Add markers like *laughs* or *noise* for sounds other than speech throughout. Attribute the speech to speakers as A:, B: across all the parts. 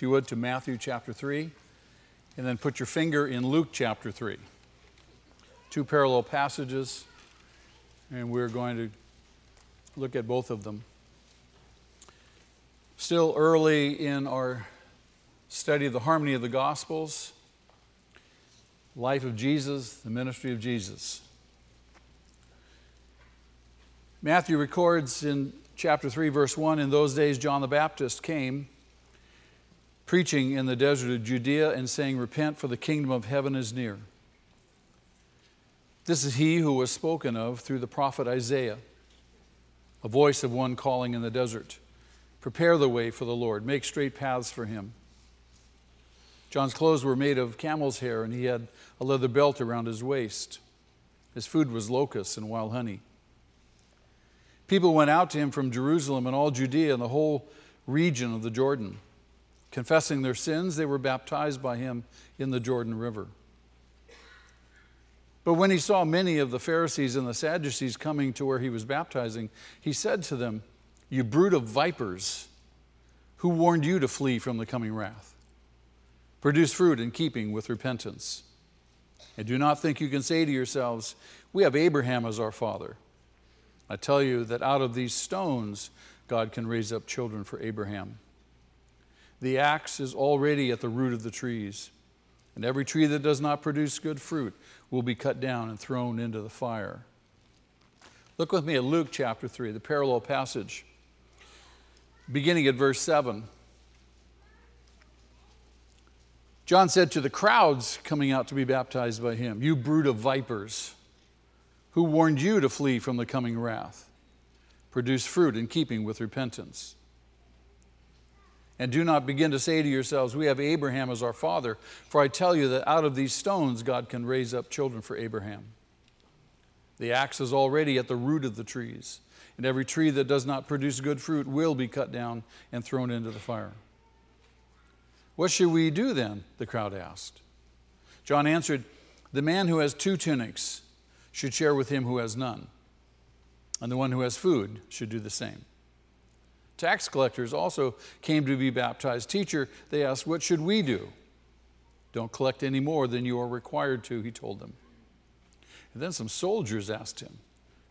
A: if you would, to Matthew chapter 3, and then put your finger in Luke chapter 3. Two parallel passages, and we're going to look at both of them. Still early in our study of the harmony of the Gospels, life of Jesus, the ministry of Jesus. Matthew records in chapter 3, verse 1 In those days, John the Baptist came preaching in the desert of Judea and saying, Repent, for the kingdom of heaven is near. This is he who was spoken of through the prophet Isaiah, a voice of one calling in the desert Prepare the way for the Lord, make straight paths for him. John's clothes were made of camel's hair, and he had a leather belt around his waist. His food was locusts and wild honey. People went out to him from Jerusalem and all Judea and the whole region of the Jordan. Confessing their sins, they were baptized by him in the Jordan River. But when he saw many of the Pharisees and the Sadducees coming to where he was baptizing, he said to them, You brood of vipers, who warned you to flee from the coming wrath? Produce fruit in keeping with repentance. And do not think you can say to yourselves, We have Abraham as our father. I tell you that out of these stones, God can raise up children for Abraham. The axe is already at the root of the trees, and every tree that does not produce good fruit will be cut down and thrown into the fire. Look with me at Luke chapter 3, the parallel passage, beginning at verse 7. John said to the crowds coming out to be baptized by him, You brood of vipers who warned you to flee from the coming wrath. Produce fruit in keeping with repentance. And do not begin to say to yourselves, We have Abraham as our father, for I tell you that out of these stones God can raise up children for Abraham. The axe is already at the root of the trees, and every tree that does not produce good fruit will be cut down and thrown into the fire. What should we do then? The crowd asked. John answered, The man who has two tunics, should share with him who has none. And the one who has food should do the same. Tax collectors also came to be baptized. Teacher, they asked, What should we do? Don't collect any more than you are required to, he told them. And then some soldiers asked him,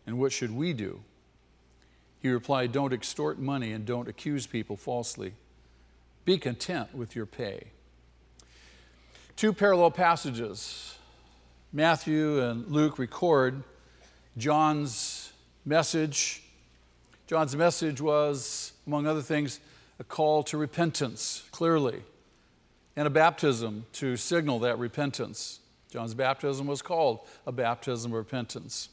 A: And what should we do? He replied, Don't extort money and don't accuse people falsely. Be content with your pay. Two parallel passages Matthew and Luke record John's message. John's message was, among other things, a call to repentance, clearly, and a baptism to signal that repentance. John's baptism was called a baptism of repentance.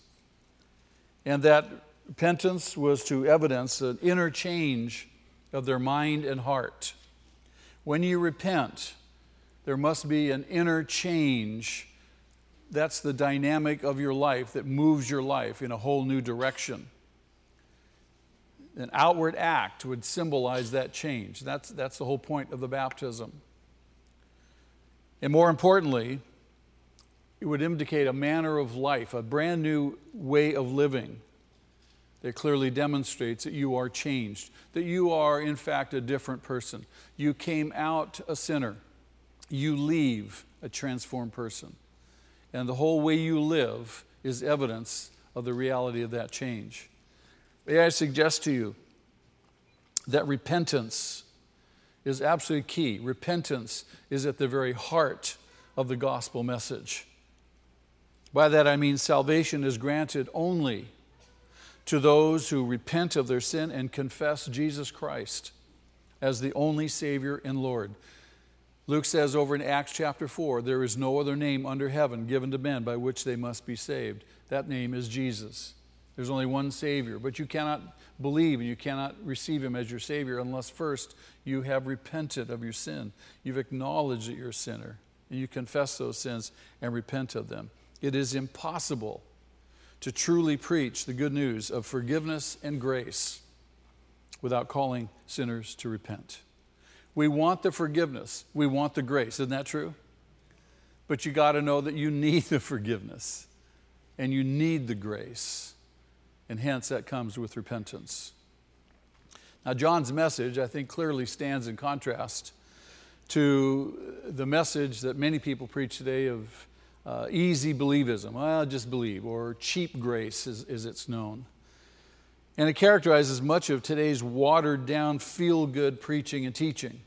A: And that repentance was to evidence an inner change of their mind and heart. When you repent, there must be an inner change that's the dynamic of your life that moves your life in a whole new direction. An outward act would symbolize that change. That's, that's the whole point of the baptism. And more importantly, it would indicate a manner of life, a brand new way of living that clearly demonstrates that you are changed, that you are, in fact, a different person. You came out a sinner, you leave a transformed person and the whole way you live is evidence of the reality of that change. May I suggest to you that repentance is absolutely key. Repentance is at the very heart of the gospel message. By that I mean salvation is granted only to those who repent of their sin and confess Jesus Christ as the only Savior and Lord. Luke says over in Acts chapter 4 there is no other name under heaven given to men by which they must be saved. That name is Jesus. There's only one Savior, but you cannot believe and you cannot receive Him as your Savior unless first you have repented of your sin. You've acknowledged that you're a sinner and you confess those sins and repent of them. It is impossible to truly preach the good news of forgiveness and grace without calling sinners to repent. We want the forgiveness, we want the grace. Isn't that true? But you got to know that you need the forgiveness and you need the grace. And hence, that comes with repentance. Now, John's message, I think, clearly stands in contrast to the message that many people preach today of uh, easy believism. Well, just believe, or cheap grace, as, as it's known. And it characterizes much of today's watered down, feel good preaching and teaching.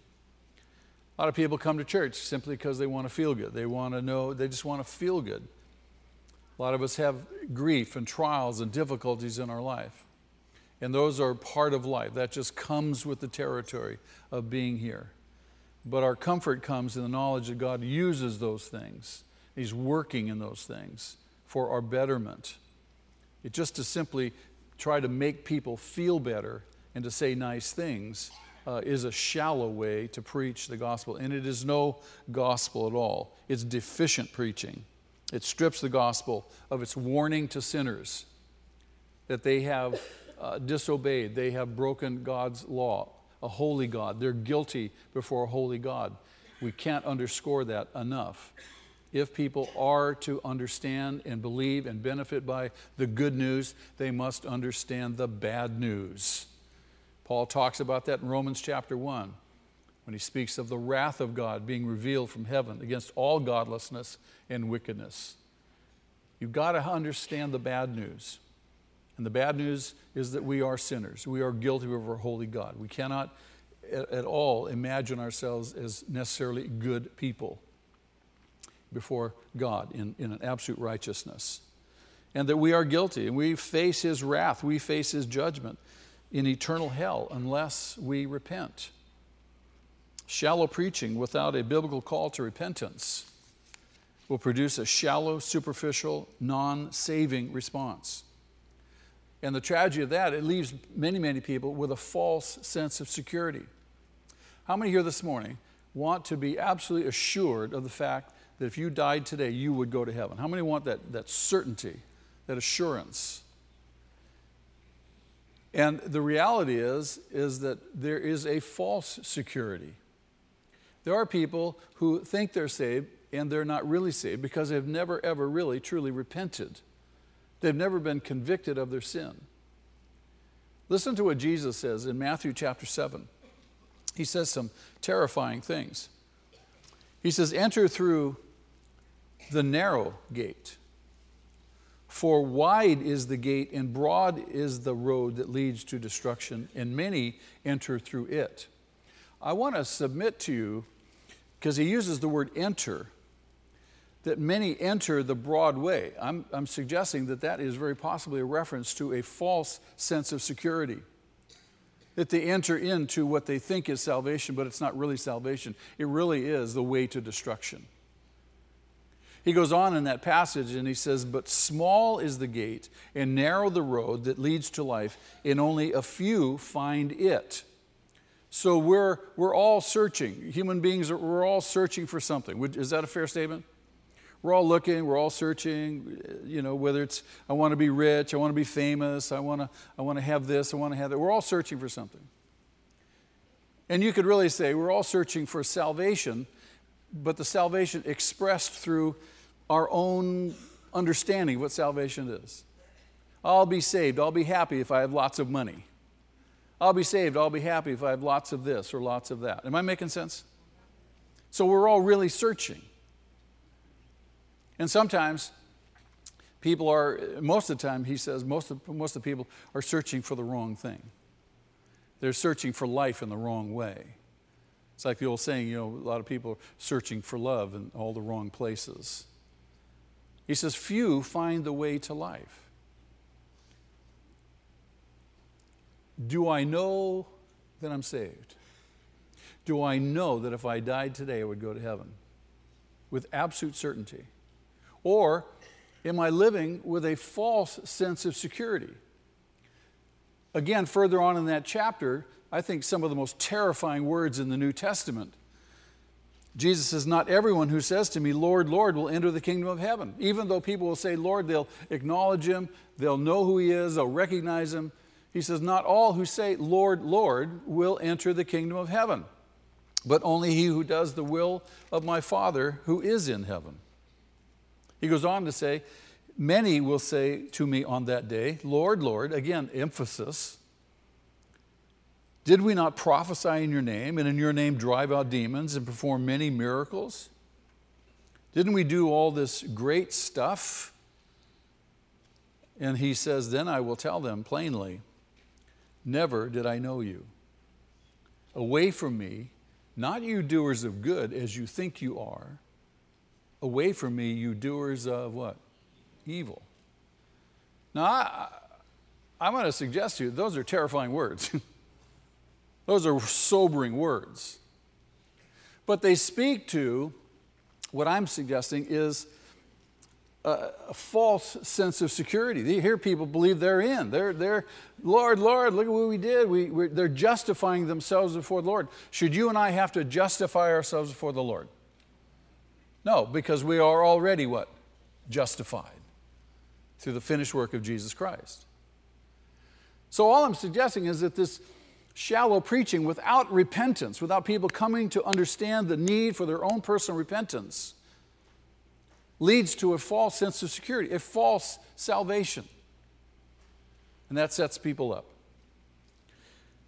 A: A lot of people come to church simply because they want to feel good. They want to know, they just want to feel good. A lot of us have grief and trials and difficulties in our life. And those are part of life. That just comes with the territory of being here. But our comfort comes in the knowledge that God uses those things He's working in those things for our betterment. It just to simply try to make people feel better and to say nice things uh, is a shallow way to preach the gospel. And it is no gospel at all. It's deficient preaching. It strips the gospel of its warning to sinners that they have uh, disobeyed, they have broken God's law, a holy God. They're guilty before a holy God. We can't underscore that enough if people are to understand and believe and benefit by the good news, they must understand the bad news. Paul talks about that in Romans chapter 1 when he speaks of the wrath of God being revealed from heaven against all godlessness and wickedness. You've got to understand the bad news. And the bad news is that we are sinners. We are guilty of our holy God. We cannot at all imagine ourselves as necessarily good people before God in, in an absolute righteousness. And that we are guilty and we face His wrath, we face His judgment in eternal hell unless we repent. Shallow preaching without a biblical call to repentance will produce a shallow, superficial, non saving response. And the tragedy of that, it leaves many, many people with a false sense of security. How many here this morning want to be absolutely assured of the fact that if you died today, you would go to heaven? How many want that, that certainty, that assurance? And the reality is, is that there is a false security. There are people who think they're saved and they're not really saved because they've never, ever really, truly repented. They've never been convicted of their sin. Listen to what Jesus says in Matthew chapter 7. He says some terrifying things. He says, Enter through the narrow gate. For wide is the gate and broad is the road that leads to destruction, and many enter through it. I want to submit to you, because he uses the word enter, that many enter the broad way. I'm, I'm suggesting that that is very possibly a reference to a false sense of security. That they enter into what they think is salvation, but it's not really salvation. It really is the way to destruction. He goes on in that passage and he says, But small is the gate and narrow the road that leads to life, and only a few find it. So we're, we're all searching. Human beings, are, we're all searching for something. Is that a fair statement? We're all looking, we're all searching, you know, whether it's I want to be rich, I want to be famous, I want to, I want to have this, I want to have that. We're all searching for something. And you could really say we're all searching for salvation, but the salvation expressed through our own understanding of what salvation is. I'll be saved, I'll be happy if I have lots of money. I'll be saved, I'll be happy if I have lots of this or lots of that. Am I making sense? So we're all really searching. And sometimes people are, most of the time, he says, most of, most of the people are searching for the wrong thing. They're searching for life in the wrong way. It's like the old saying, you know, a lot of people are searching for love in all the wrong places. He says, Few find the way to life. Do I know that I'm saved? Do I know that if I died today, I would go to heaven? With absolute certainty. Or am I living with a false sense of security? Again, further on in that chapter, I think, some of the most terrifying words in the New Testament. Jesus says, Not everyone who says to me, Lord, Lord, will enter the kingdom of heaven. Even though people will say, Lord, they'll acknowledge him, they'll know who he is, they'll recognize him. He says, Not all who say, Lord, Lord, will enter the kingdom of heaven, but only he who does the will of my Father who is in heaven. He goes on to say, Many will say to me on that day, Lord, Lord, again, emphasis Did we not prophesy in your name, and in your name drive out demons and perform many miracles? Didn't we do all this great stuff? And he says, Then I will tell them plainly, Never did I know you. Away from me, not you doers of good as you think you are. Away from me, you doers of what? Evil. Now, I, I'm going to suggest to you, those are terrifying words. *laughs* those are sobering words. But they speak to what I'm suggesting is a, a, false sense of security. They hear people believe they're in. They're, they're Lord, Lord, look at what we did. We, they're justifying themselves before the Lord. Should you and I have to justify ourselves before the Lord? No, because we are already what? Justified through the finished work of Jesus Christ. So, all I'm suggesting is that this shallow preaching without repentance, without people coming to understand the need for their own personal repentance, leads to a false sense of security, a false salvation. And that sets people up.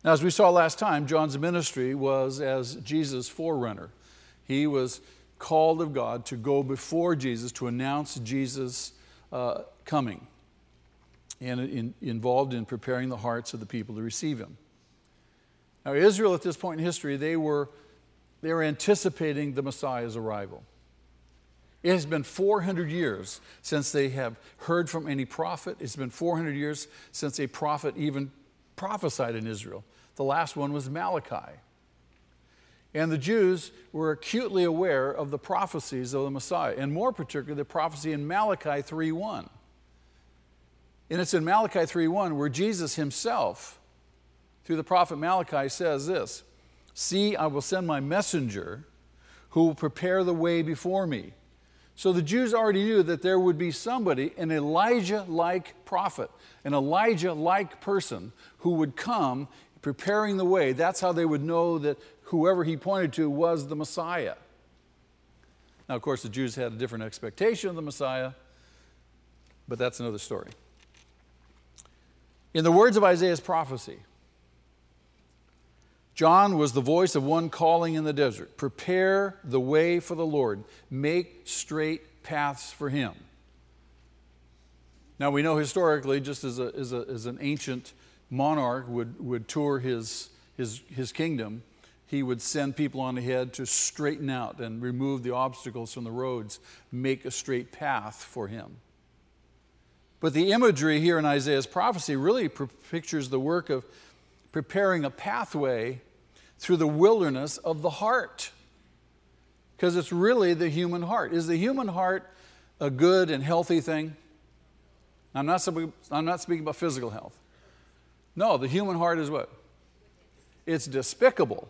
A: Now, as we saw last time, John's ministry was as Jesus' forerunner. He was called of God to go before Jesus to announce Jesus' uh, coming and in, involved in preparing the hearts of the people to receive him. Now, Israel at this point in history, they were, they were anticipating the Messiah's arrival. It has been 400 years since they have heard from any prophet. It's been 400 years since a prophet even prophesied in Israel. The last one was Malachi. And the Jews were acutely aware of the prophecies of the Messiah, and more particularly the prophecy in Malachi 3:1. And it's in Malachi 3:1 where Jesus himself, through the prophet Malachi, says this: See, I will send my messenger who will prepare the way before me. So the Jews already knew that there would be somebody, an Elijah like prophet, an Elijah like person who would come preparing the way. That's how they would know that whoever he pointed to was the Messiah. Now, of course, the Jews had a different expectation of the Messiah, but that's another story. In the words of Isaiah's prophecy, John was the voice of one calling in the desert Prepare the way for the Lord, make straight paths for him. Now, we know historically, just as, a, as, a, as an ancient monarch would, would tour his, his, his kingdom, he would send people on ahead to straighten out and remove the obstacles from the roads, make a straight path for him. But the imagery here in Isaiah's prophecy really pictures the work of preparing a pathway through the wilderness of the heart. Because it's really the human heart. Is the human heart a good and healthy thing? I'm not, I'm not speaking about physical health. No, the human heart is what? It's despicable.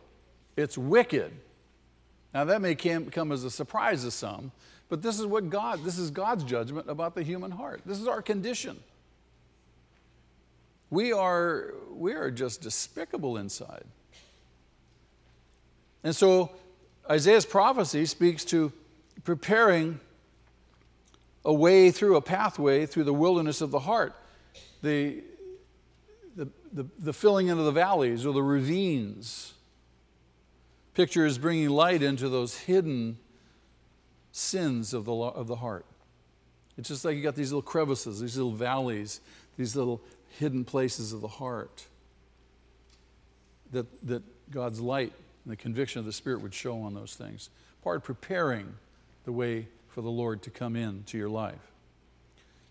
A: It's wicked. Now, that may come as a surprise to some, but this is what God, this is God's judgment about the human heart. This is our condition. We are, we are just despicable inside. And so Isaiah's prophecy speaks to preparing a way through, a pathway through the wilderness of the heart, the, the, the, the filling into the valleys or the ravines Picture is bringing light into those hidden sins of the, of the heart. It's just like you got these little crevices, these little valleys, these little hidden places of the heart that, that God's light and the conviction of the Spirit would show on those things. Part preparing the way for the Lord to come in to your life.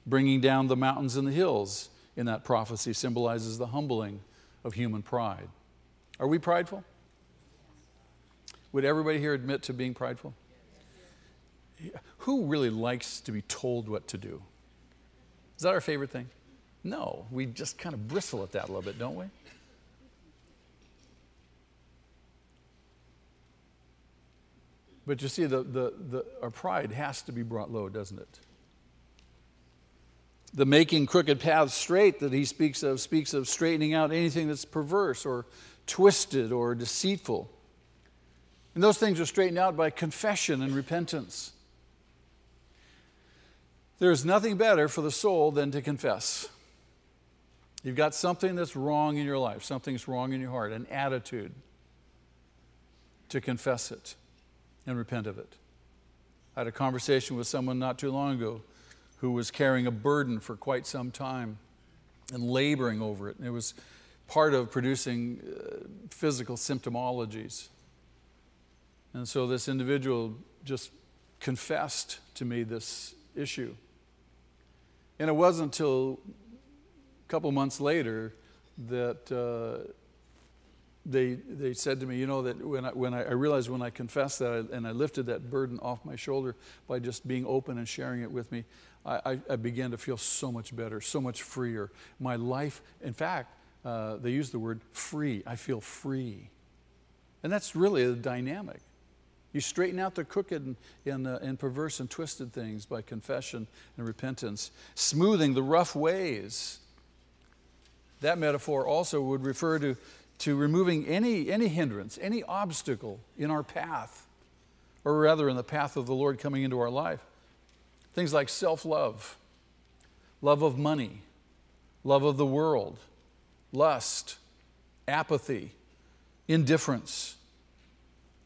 A: Bringing down the mountains and the hills in that prophecy symbolizes the humbling of human pride. Are we prideful? Would everybody here admit to being prideful? Who really likes to be told what to do? Is that our favorite thing? No, we just kind of bristle at that a little bit, don't we? But you see, the, the, the, our pride has to be brought low, doesn't it? The making crooked paths straight that he speaks of speaks of straightening out anything that's perverse or twisted or deceitful. And those things are straightened out by confession and repentance. There is nothing better for the soul than to confess. You've got something that's wrong in your life, something's wrong in your heart, an attitude to confess it and repent of it. I had a conversation with someone not too long ago who was carrying a burden for quite some time and laboring over it. And it was part of producing uh, physical symptomologies. And so this individual just confessed to me this issue. And it wasn't until a couple months later that uh, they, they said to me, you know, that when I, when I, I realized when I confessed that I, and I lifted that burden off my shoulder by just being open and sharing it with me, I, I, I began to feel so much better, so much freer. My life, in fact, uh, they use the word free. I feel free. And that's really the dynamic. You straighten out the crooked and, and, uh, and perverse and twisted things by confession and repentance, smoothing the rough ways. That metaphor also would refer to, to removing any, any hindrance, any obstacle in our path, or rather in the path of the Lord coming into our life. Things like self love, love of money, love of the world, lust, apathy, indifference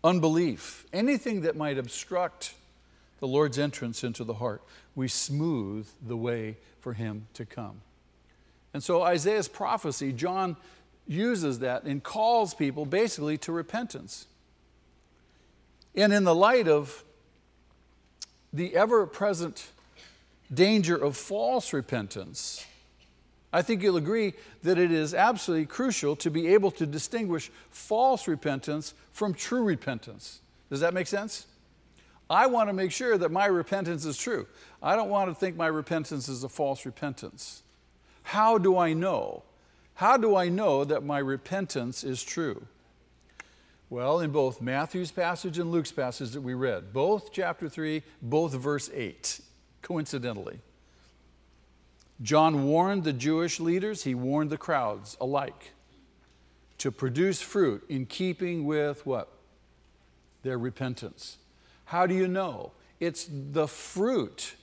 A: unbelief, anything that might obstruct the Lord's entrance into the heart, we smooth the way for him to come. And so Isaiah's prophecy, John uses that and calls people basically to repentance. And in the light of the ever present danger of false repentance, I think you'll agree that it is absolutely crucial to be able to distinguish false repentance from true repentance. Does that make sense? I want to make sure that my repentance is true. I don't want to think my repentance is a false repentance. How do I know? How do I know that my repentance is true? Well, in both Matthew's passage and Luke's passage that we read, both chapter 3, both verse 8, coincidentally. John warned the Jewish leaders, he warned the crowds alike to produce fruit in keeping with what? Their repentance. How do you know? It's the fruit.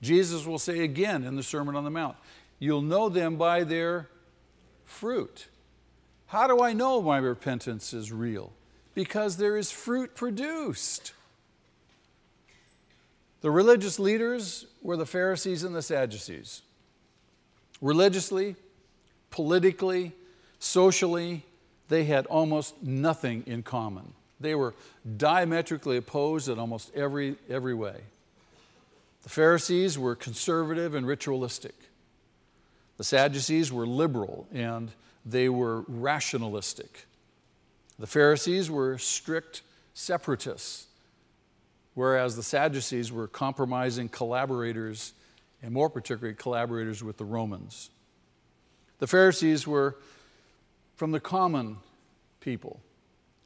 A: Jesus will say again in the Sermon on the Mount, you'll know them by their fruit. How do I know my repentance is real? Because there is fruit produced. The religious leaders were the Pharisees and the Sadducees. Religiously, politically, socially, they had almost nothing in common. They were diametrically opposed in almost every, every way. The Pharisees were conservative and ritualistic. The Sadducees were liberal and they were rationalistic. The Pharisees were strict separatists, whereas the Sadducees were compromising collaborators and more particularly collaborators with the Romans. The Pharisees were from the common people,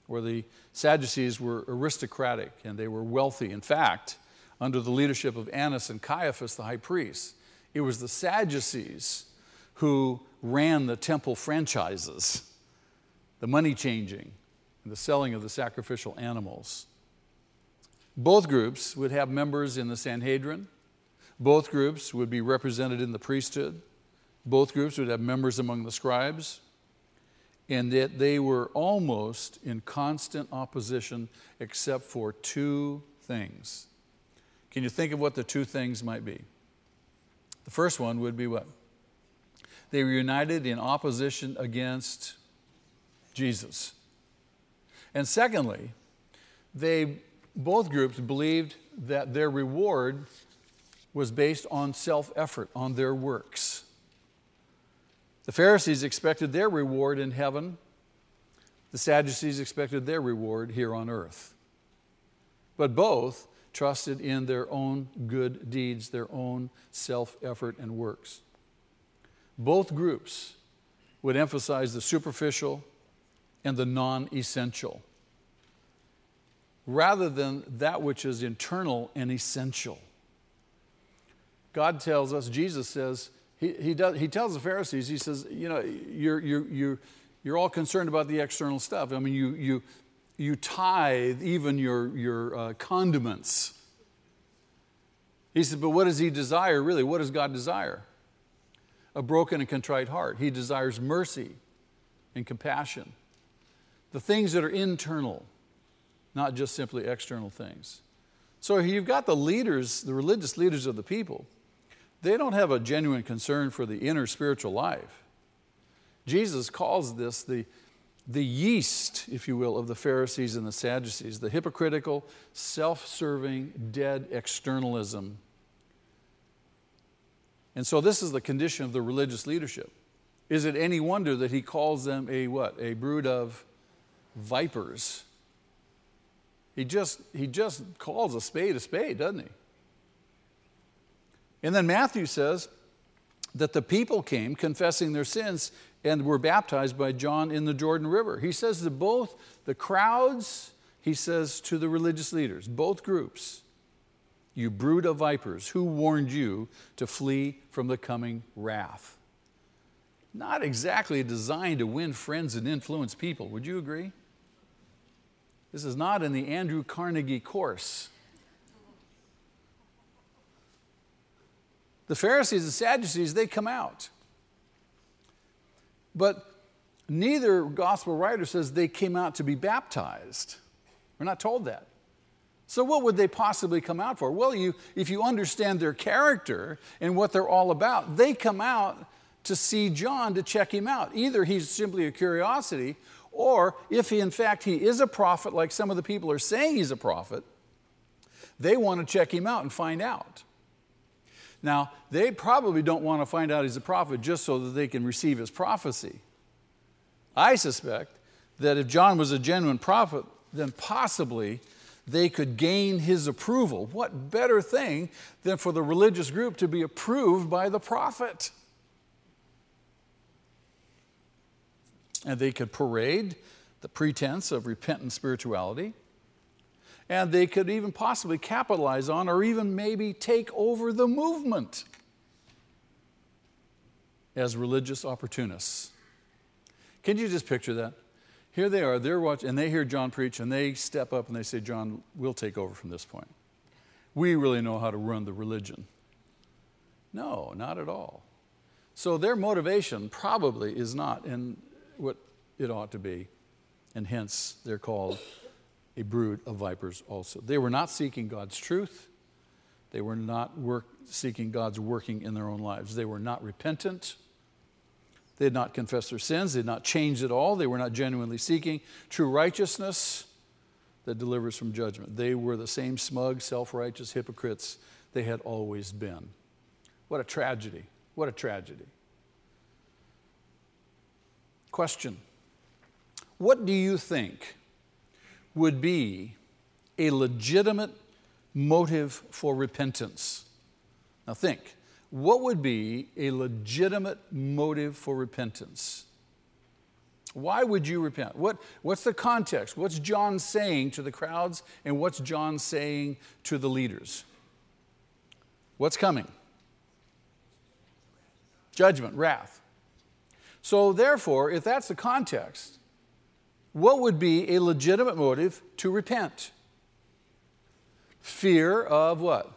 A: where the Sadducees were aristocratic and they were wealthy. In fact, under the leadership of Annas and Caiaphas, the high priests, it was the Sadducees who ran the temple franchises, the money changing, and the selling of the sacrificial animals. Both groups would have members in the Sanhedrin, both groups would be represented in the priesthood. Both groups would have members among the scribes. And that they were almost in constant opposition except for two things. Can you think of what the two things might be? The first one would be what? They were united in opposition against Jesus. And secondly, they both groups believed that their reward was based on self effort, on their works. The Pharisees expected their reward in heaven, the Sadducees expected their reward here on earth. But both trusted in their own good deeds, their own self effort and works. Both groups would emphasize the superficial and the non essential rather than that which is internal and essential. God tells us, Jesus says, he, he, does, he tells the Pharisees, he says, you know, you're, you're, you're, you're all concerned about the external stuff. I mean, you, you, you tithe even your, your uh, condiments. He said, but what does he desire really? What does God desire? A broken and contrite heart. He desires mercy and compassion. The things that are internal, not just simply external things. So you've got the leaders, the religious leaders of the people. They don't have a genuine concern for the inner spiritual life. Jesus calls this the, the yeast, if you will, of the Pharisees and the Sadducees, the hypocritical, self serving, dead externalism. And so this is the condition of the religious leadership. Is it any wonder that he calls them a what? A brood of vipers. He just, he just calls a spade a spade, doesn't he? And then Matthew says that the people came confessing their sins and were baptized by John in the Jordan River. He says to both the crowds, he says to the religious leaders, both groups, you brood of vipers, who warned you to flee from the coming wrath? Not exactly designed to win friends and influence people, would you agree? This is not in the Andrew Carnegie course. The Pharisees and Sadducees, they come out. But neither gospel writer says they came out to be baptized. We're not told that. So, what would they possibly come out for? Well, you, if you understand their character and what they're all about, they come out to see John to check him out. Either he's simply a curiosity, or if he, in fact, he is a prophet, like some of the people are saying he's a prophet, they want to check him out and find out. Now, they probably don't want to find out he's a prophet just so that they can receive his prophecy. I suspect that if John was a genuine prophet, then possibly they could gain his approval. What better thing than for the religious group to be approved by the prophet? and they could parade the pretense of repentant spirituality. And they could even possibly capitalize on or even maybe take over the movement as religious opportunists. Can you just picture that? Here they are, they're watching, and they hear John preach, and they step up and they say, John, we'll take over from this point. We really know how to run the religion. No, not at all. So their motivation probably is not in what it ought to be. And hence, they're called a brood of vipers also. They were not seeking God's truth. They were not work, seeking God's working in their own lives. They were not repentant. They had not confessed their sins. They had not changed at all. They were not genuinely seeking true righteousness that delivers from judgment. They were the same smug, self righteous hypocrites they had always been. What a tragedy. What a tragedy. Question What do you think would be a legitimate motive for repentance? Now, think what would be a legitimate motive for repentance? Why would you repent? What, what's the context? What's John saying to the crowds, and what's John saying to the leaders? What's coming? Judgment, wrath. So, therefore, if that's the context, what would be a legitimate motive to repent? Fear of what?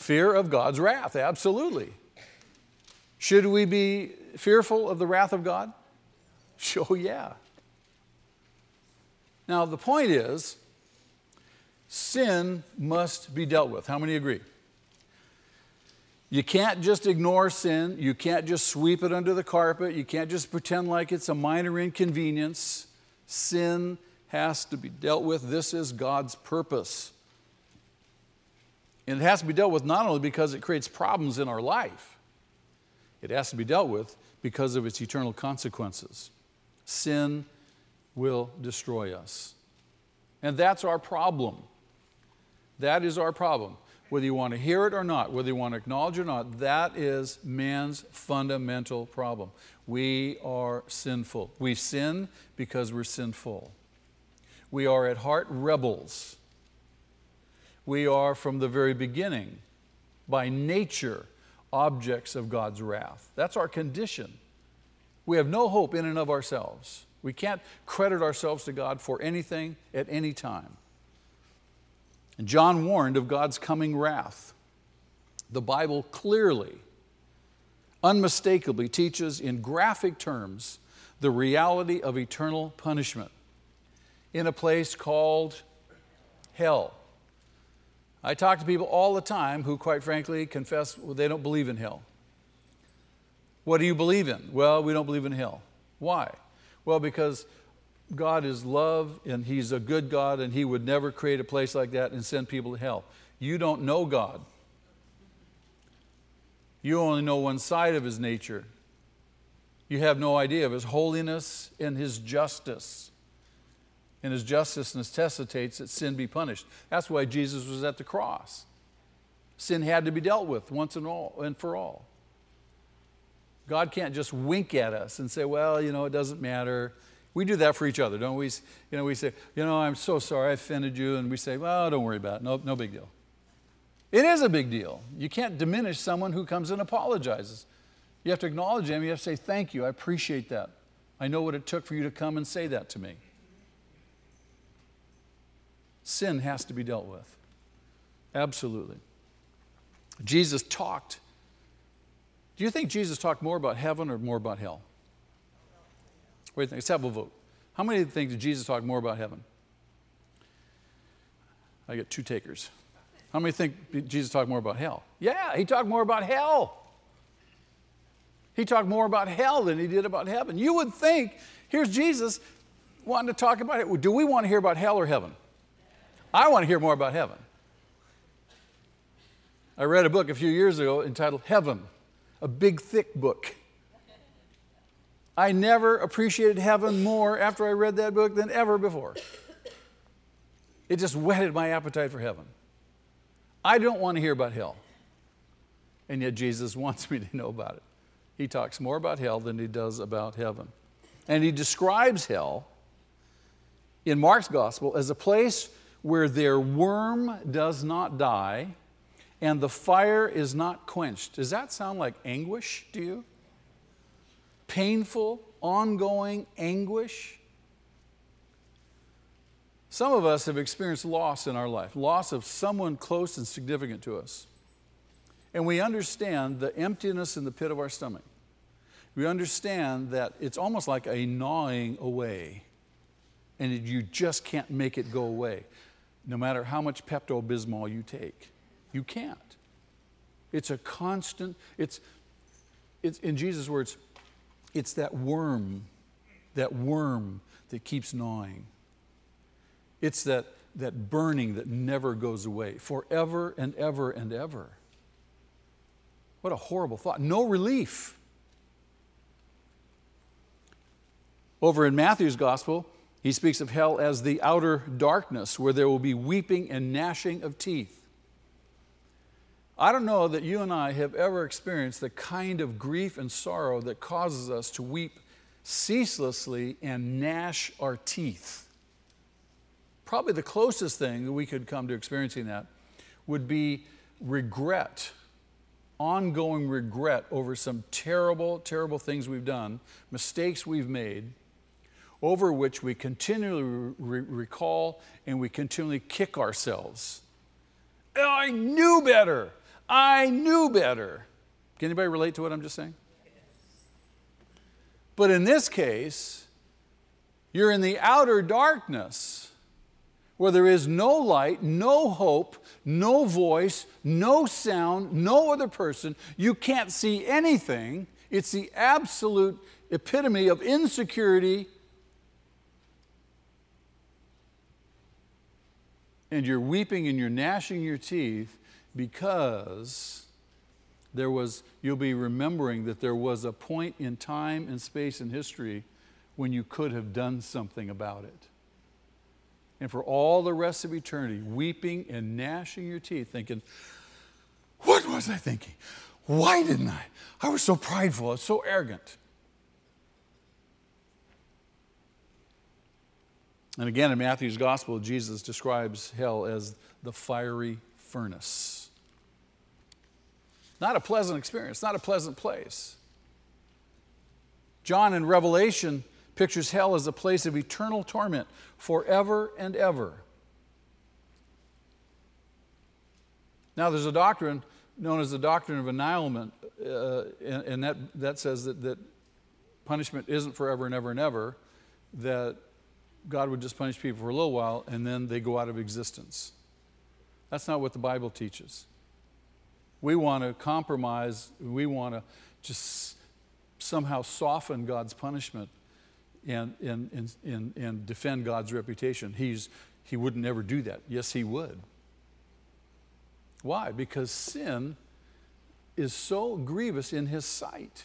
A: Fear of God's wrath, absolutely. Should we be fearful of the wrath of God? *laughs* Oh, yeah. Now, the point is, sin must be dealt with. How many agree? You can't just ignore sin. You can't just sweep it under the carpet. You can't just pretend like it's a minor inconvenience. Sin has to be dealt with. This is God's purpose. And it has to be dealt with not only because it creates problems in our life, it has to be dealt with because of its eternal consequences. Sin will destroy us. And that's our problem. That is our problem whether you want to hear it or not, whether you want to acknowledge it or not, that is man's fundamental problem. We are sinful. We sin because we're sinful. We are at heart rebels. We are from the very beginning, by nature, objects of God's wrath. That's our condition. We have no hope in and of ourselves. We can't credit ourselves to God for anything at any time. And John warned of God's coming wrath. The Bible clearly unmistakably teaches in graphic terms the reality of eternal punishment in a place called hell. I talk to people all the time who, quite frankly, confess well, they don't believe in hell. What do you believe in? Well, we don't believe in hell. Why? Well, because God is love and He's a good God and He would never create a place like that and send people to hell. You don't know God. You only know one side of His nature. You have no idea of His holiness and His justice. And His justice necessitates that sin be punished. That's why Jesus was at the cross. Sin had to be dealt with once and all and for all. God can't just wink at us and say, well, you know, it doesn't matter. We do that for each other, don't we? You know, we say, you know, I'm so sorry I offended you. And we say, well, don't worry about it. No, no big deal. It is a big deal. You can't diminish someone who comes and apologizes. You have to acknowledge them. You have to say, thank you. I appreciate that. I know what it took for you to come and say that to me. Sin has to be dealt with. Absolutely. Jesus talked. Do you think Jesus talked more about heaven or more about hell? What do you think? Let's have a vote. How many think that Jesus talked more about heaven? I get two takers. How many think Jesus talked more about hell? Yeah, he talked more about hell. He talked more about hell than he did about heaven. You would think, here's Jesus wanting to talk about it. Do we want to hear about hell or heaven? I want to hear more about heaven. I read a book a few years ago entitled Heaven, a big, thick book. I never appreciated heaven more after I read that book than ever before. It just whetted my appetite for heaven. I don't want to hear about hell. And yet Jesus *laughs* wants me to know about it. He talks more about hell than he does about heaven. And he describes hell in Mark's gospel as a place where their worm does not die and the fire is not quenched. Does that sound like anguish to you? painful, ongoing anguish. Some of us have experienced loss in our life, loss of someone close and significant to us. And we understand the emptiness in the pit of our stomach. We understand that it's almost like a gnawing away, and you just can't make it go away, no matter how much Pepto Bismol you take. You can't. It's a constant, it's, it's in Jesus' words, it's that worm, that worm that keeps gnawing. It's that, that burning that never goes away, forever and ever and ever. What a horrible thought. No relief. Over in Matthew's gospel, he speaks of hell as the outer darkness where there will be weeping and gnashing of teeth. I don't know that you and I have ever experienced the kind of grief and sorrow that causes us to weep ceaselessly and gnash our teeth. Probably the closest thing that we could come to experiencing that would be regret, ongoing regret over some terrible, terrible things we've done, mistakes we've made, over which we continually re- recall and we continually kick ourselves. Oh, I knew better. I knew better. Can anybody relate to what I'm just saying? But in this case, you're in the outer darkness where there is no light, no hope, no voice, no sound, no other person. You can't see anything. It's the absolute epitome of insecurity. And you're weeping and you're gnashing your teeth because there was, you'll be remembering that there was a point in time and space in history when you could have done something about it. And for all the rest of eternity, weeping and gnashing your teeth, thinking, What was I thinking? Why didn't I? I was so prideful, I was so arrogant. And again, in Matthew's gospel, Jesus describes hell as the fiery furnace. Not a pleasant experience, not a pleasant place. John in Revelation pictures hell as a place of eternal torment forever and ever. Now, there's a doctrine known as the doctrine of annihilation, uh, and, and that, that says that, that punishment isn't forever and ever and ever, that God would just punish people for a little while and then they go out of existence. That's not what the Bible teaches. We want to compromise, we want to just somehow soften God's punishment and, and, and, and, defend God's reputation. He's, he would never do that. Yes, he would. Why? Because sin is so grievous in his sight.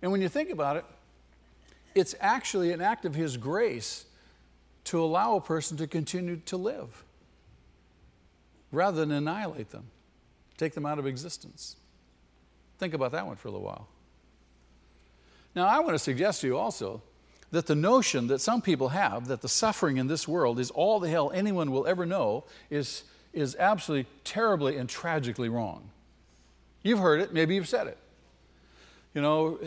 A: And when you think about it, it's actually an act of his grace to allow a person to continue to live rather than annihilate them, take them out of existence. Think about that one for a little while. Now, I want to suggest to you also that the notion that some people have that the suffering in this world is all the hell anyone will ever know is, is absolutely terribly and tragically wrong. You've heard it, maybe you've said it. You know,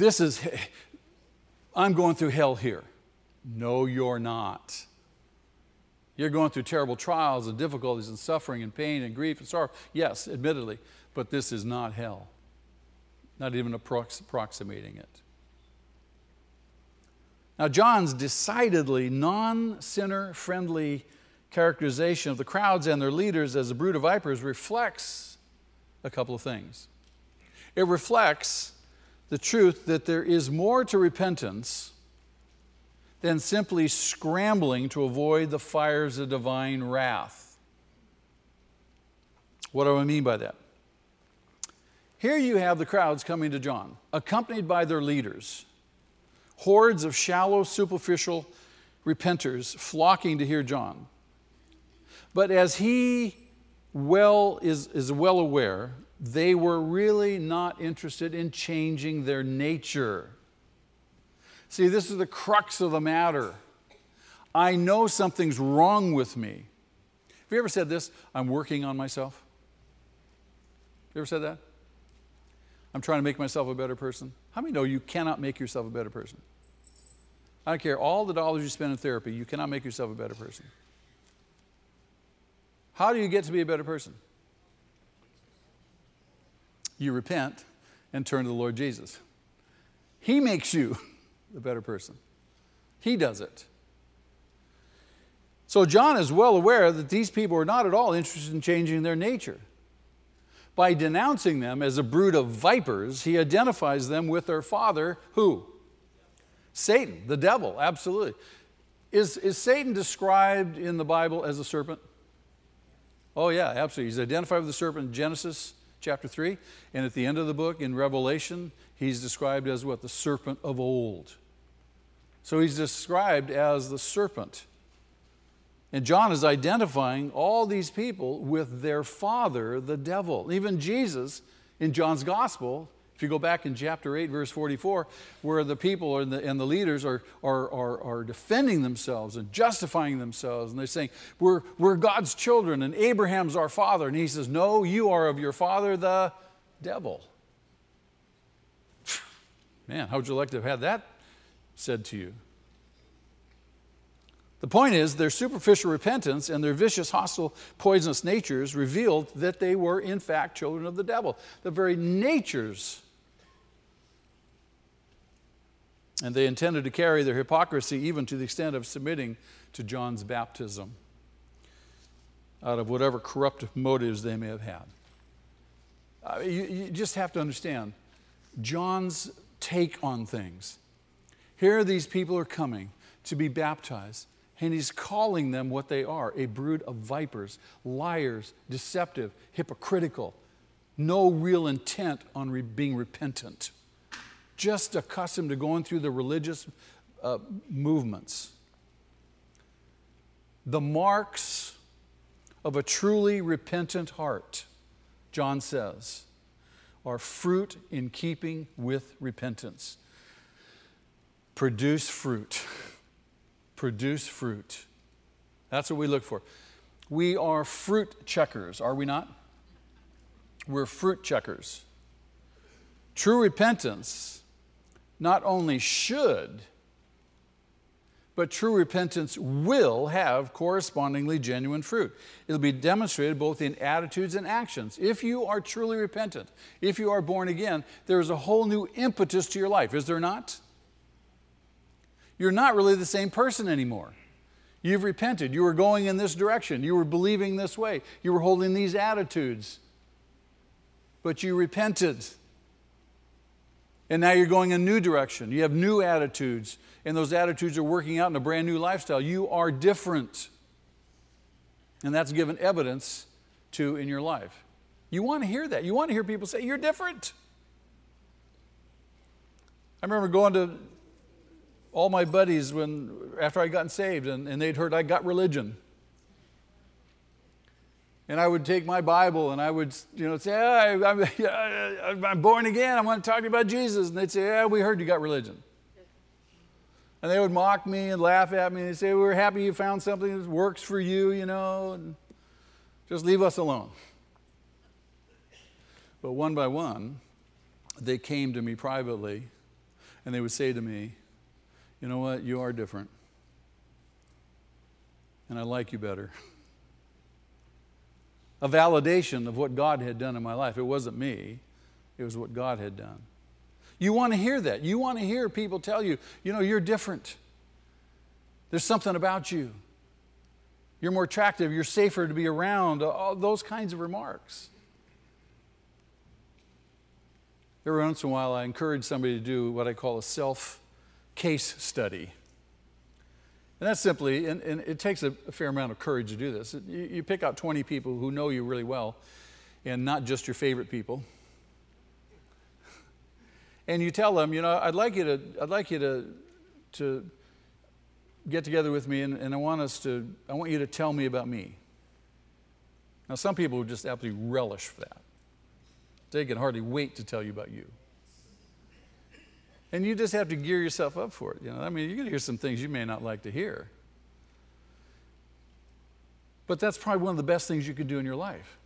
A: this is, I'm going through hell here. No, you're not. You're going through terrible trials and difficulties and suffering and pain and grief and sorrow. Yes, admittedly, but this is not hell. Not even approximating it. Now, John's decidedly non sinner friendly characterization of the crowds and their leaders as a brood of vipers reflects a couple of things. It reflects the truth that there is more to repentance than simply scrambling to avoid the fires of divine wrath. What do I mean by that? Here you have the crowds coming to John, accompanied by their leaders, hordes of shallow, superficial repenters flocking to hear John. But as he well is, is well aware, they were really not interested in changing their nature. See, this is the crux of the matter. I know something's wrong with me. Have you ever said this? I'm working on myself. Have You ever said that? I'm trying to make myself a better person. How many know you cannot make yourself a better person? I don't care all the dollars you spend in therapy, you cannot make yourself a better person. How do you get to be a better person? You repent and turn to the Lord Jesus. He makes you *laughs* the better person. He does it. So John is well aware that these people are not at all interested in changing their nature. By denouncing them as a brood of vipers, he identifies them with their father, who? Satan, the devil, absolutely. Is, is Satan described in the Bible as a serpent? Oh, yeah, absolutely. He's identified with the serpent in Genesis chapter 3. And at the end of the book, in Revelation, he's described as what? The serpent of old. So he's described as the serpent. And John is identifying all these people with their father, the devil. Even Jesus, in John's gospel, if you go back in chapter 8, verse 44, where the people and the, and the leaders are, are, are, are defending themselves and justifying themselves, and they're saying, we're, we're God's children, and Abraham's our father. And he says, No, you are of your father, the devil. *sighs* Man, how would you like to have had that said to you? The point is, their superficial repentance and their vicious, hostile, poisonous natures revealed that they were, in fact, children of the devil. The very natures And they intended to carry their hypocrisy even to the extent of submitting to John's baptism out of whatever corrupt motives they may have had. Uh, you, you just have to understand John's take on things. Here, these people are coming to be baptized, and he's calling them what they are a brood of vipers, liars, deceptive, hypocritical, no real intent on re- being repentant just accustomed to going through the religious uh, movements. The marks of a truly repentant heart, John says, are fruit in keeping with repentance. Produce fruit. *laughs* Produce fruit. That's what we look for. We are fruit checkers, are we not? We're fruit checkers. True repentance not only should, But true repentance will have correspondingly genuine fruit. It'll be demonstrated both in attitudes and actions. If you are truly repentant, if you are born again, there is a whole new impetus to your life, is there not? You're not really the same person anymore. You've repented. You were going in this direction. You were believing this way. You were holding these attitudes. But you repented. And now you're going a new direction. You have new attitudes, and those attitudes are working out in a brand new lifestyle. You are different. And that's given evidence to in your life. You want to hear that. You want to hear people say, You're different. I remember going to all my buddies when after I got saved and, and they'd heard I got religion. And I would take my Bible and I would, you know, say, ah, *laughs* I'm, I'm born again. I want to talk to you about Jesus. And they'd say, Yeah, we heard you got religion. And they would mock me and laugh at me and say, We're happy you found something that works for you, you know, and just leave us alone. But one by one, they came to me privately and they would say to me, you know what? You are different. And I like you better. *laughs* A validation of what God had done in my life. It wasn't me, it was what God had done. You want to hear that. You want to hear people tell you, you know, you're different. There's something about you. You're more attractive. You're safer to be around. All those kinds of remarks. Every once in a while, I encourage somebody to do what I call a self case study. And that's simply, and, and it takes a, a, fair amount of courage to do this. You, you pick out 20 people who know you really well, and not just your favorite people. And you tell them, you know, I'd like you to, I'd like you to, to get together with me, and, and I want us to, I want you to tell me about me. Now, some people would just absolutely relish for that. They can hardly wait to tell you about you. And you just have to gear yourself up for it. You know, I mean, you're going to hear some things you may not like to hear. But that's probably one of the best things you could do in your life.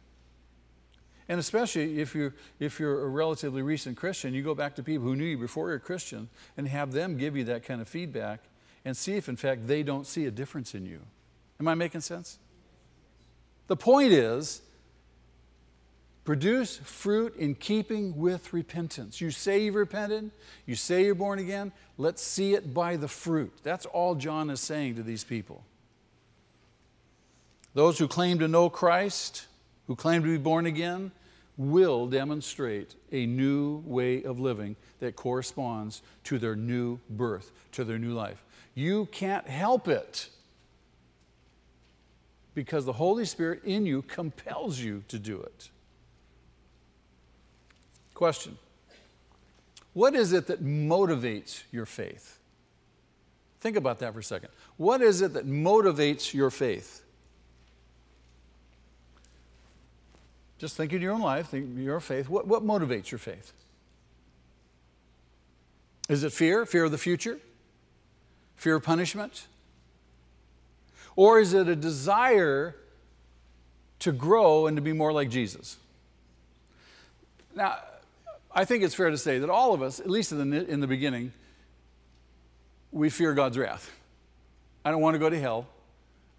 A: And especially if you're, if you're a relatively recent Christian, you go back to people who knew you before you're a Christian and have them give you that kind of feedback and see if, in fact, they don't see a difference in you. Am I making sense? The point is, Produce fruit in keeping with repentance. You say you've repented, you say you're born again, let's see it by the fruit. That's all John is saying to these people. Those who claim to know Christ, who claim to be born again, will demonstrate a new way of living that corresponds to their new birth, to their new life. You can't help it because the Holy Spirit in you compels you to do it. Question What is it that motivates your faith? Think about that for a second. What is it that motivates your faith? Just think in your own life, think your faith. What, what motivates your faith? Is it fear? Fear of the future? Fear of punishment? Or is it a desire to grow and to be more like Jesus? Now, I think it's fair to say that all of us, at least in the, in the beginning, we fear God's wrath. I don't want to go to hell.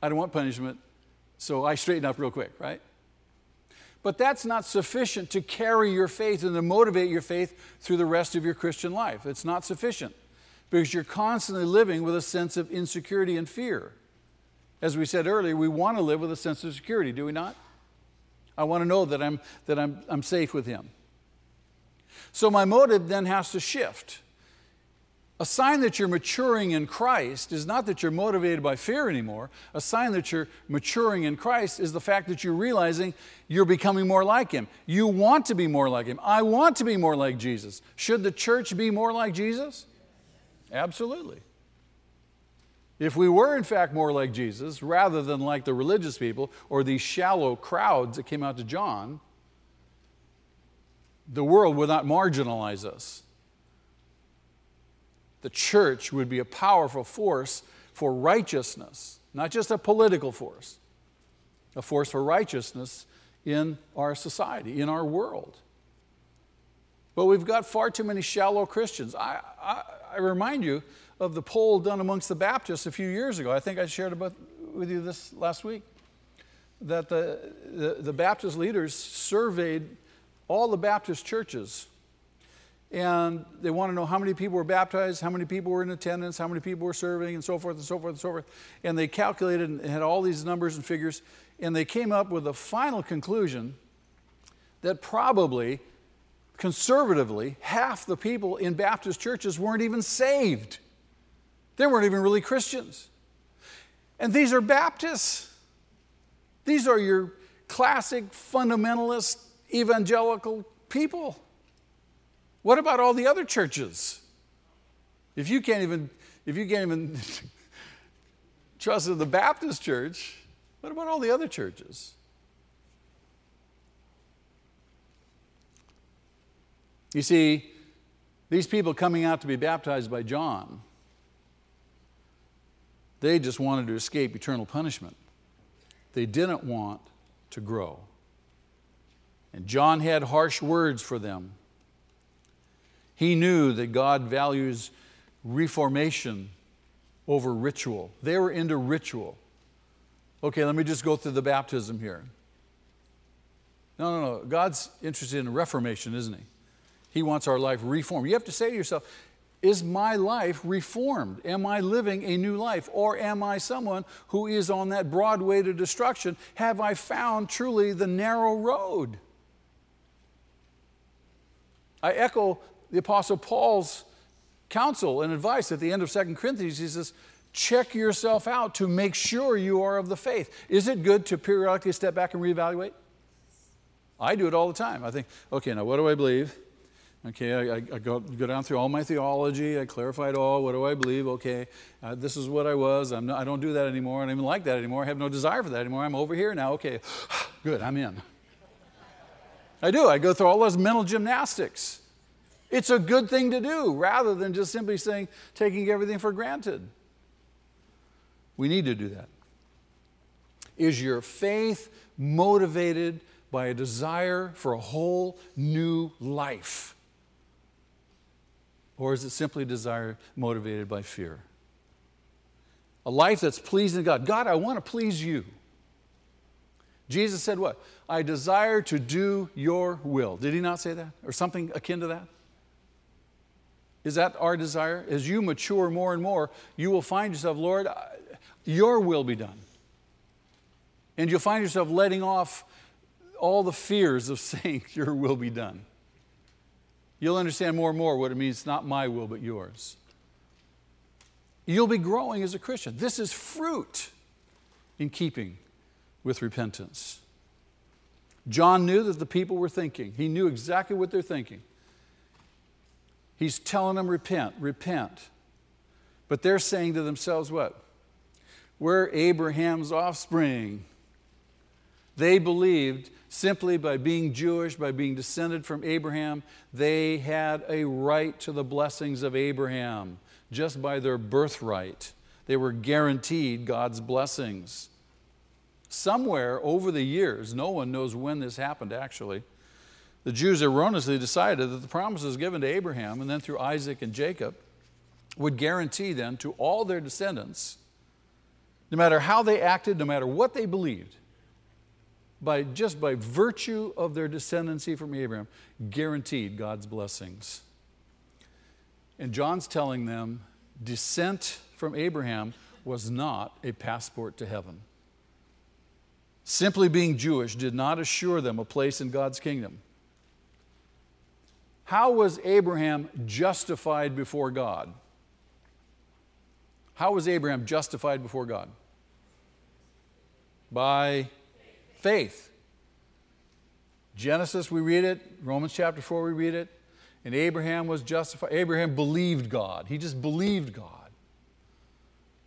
A: I don't want punishment. So I straighten up real quick, right? But that's not sufficient to carry your faith and to motivate your faith through the rest of your Christian life. It's not sufficient because you're constantly living with a sense of insecurity and fear. As we said earlier, we want to live with a sense of security, do we not? I want to know that I'm, that I'm, I'm safe with Him. So my motive then has to shift. A sign that you're maturing in Christ is not that you're motivated by fear anymore. A sign that you're maturing in Christ is the fact that you're realizing you're becoming more like Him. You want to be more like Him. I want to be more like Jesus. Should the church be more like Jesus? Absolutely. If we were, in fact, more like Jesus, rather than like the religious people or these shallow crowds that came out to John, the world would not marginalize us. The church would be a powerful force for righteousness, not just a political force, a force for righteousness in our society, in our world. But we've got far too many shallow Christians. I, I, I remind you of the poll done amongst the Baptists a few years ago. I think I shared about with you this last week. That the, the, the Baptist leaders surveyed all the Baptist churches and they want to know how many people were baptized, how many people were in attendance, how many people were serving, and so forth and so forth and so forth. And they calculated and had all these numbers and figures, and they came up with a final conclusion that probably, conservatively, half the people in Baptist churches weren't even saved. They weren't even really Christians. And these are Baptists. These are your classic fundamentalist evangelical people. What about all the other churches? If you can't even, if you can't even *laughs* trust in the Baptist church, what about all the other churches? You see, these people coming out to be baptized by John, they just wanted to escape eternal punishment. They didn't want to grow. And John had harsh words for them. He knew that God values reformation over ritual. They were into ritual. Okay, let me just go through the baptism here. No, no, no. God's interested in reformation, isn't He? He wants our life reformed. You have to say to yourself, is my life reformed? Am I living a new life? Or am I someone who is on that broad way to destruction? Have I found truly the narrow road? I echo the Apostle Paul's counsel and advice at the end of 2 Corinthians. He says, check yourself out to make sure you are of the faith. Is it good to periodically step back and reevaluate? I do it all the time. I think, okay, now what do I believe? Okay, I, I go, go, down through all my theology. I clarify it all. What do I believe? Okay, uh, this is what I was. I don't do that anymore. I don't even like that anymore. I have no desire for that anymore. I'm over here now. Okay, *sighs* good, I'm in. I do. I go through all those mental gymnastics. It's a good thing to do rather than just simply saying, taking everything for granted. We need to do that. Is your faith motivated by a desire for a whole new life? Or is it simply desire motivated by fear? A life that's pleasing to God. God, I want to please you. Jesus said, What? I desire to do your will. Did he not say that? Or something akin to that? Is that our desire? As you mature more and more, you will find yourself, Lord, your will be done. And you'll find yourself letting off all the fears of *laughs* saying, Your will be done. You'll understand more and more what it means, not my will, but yours. You'll be growing as a Christian. This is fruit in keeping with repentance. John knew that the people were thinking, he knew exactly what they're thinking. He's telling them, repent, repent. But they're saying to themselves, what? We're Abraham's offspring. They believed simply by being Jewish, by being descended from Abraham, they had a right to the blessings of Abraham just by their birthright. They were guaranteed God's blessings. Somewhere over the years, no one knows when this happened actually the Jews erroneously decided that the promises given to Abraham and then through Isaac and Jacob would guarantee then to all their descendants, no matter how they acted, no matter what they believed, by just by virtue of their descendancy from Abraham, guaranteed God's blessings. And John's telling them descent from Abraham was not a passport to heaven. Simply being Jewish did not assure them a place in God's kingdom. How was Abraham justified before God? How was Abraham justified before God? By faith. Genesis, we read it. Romans chapter 4, we read it. And Abraham was justified. Abraham believed God. He just believed God.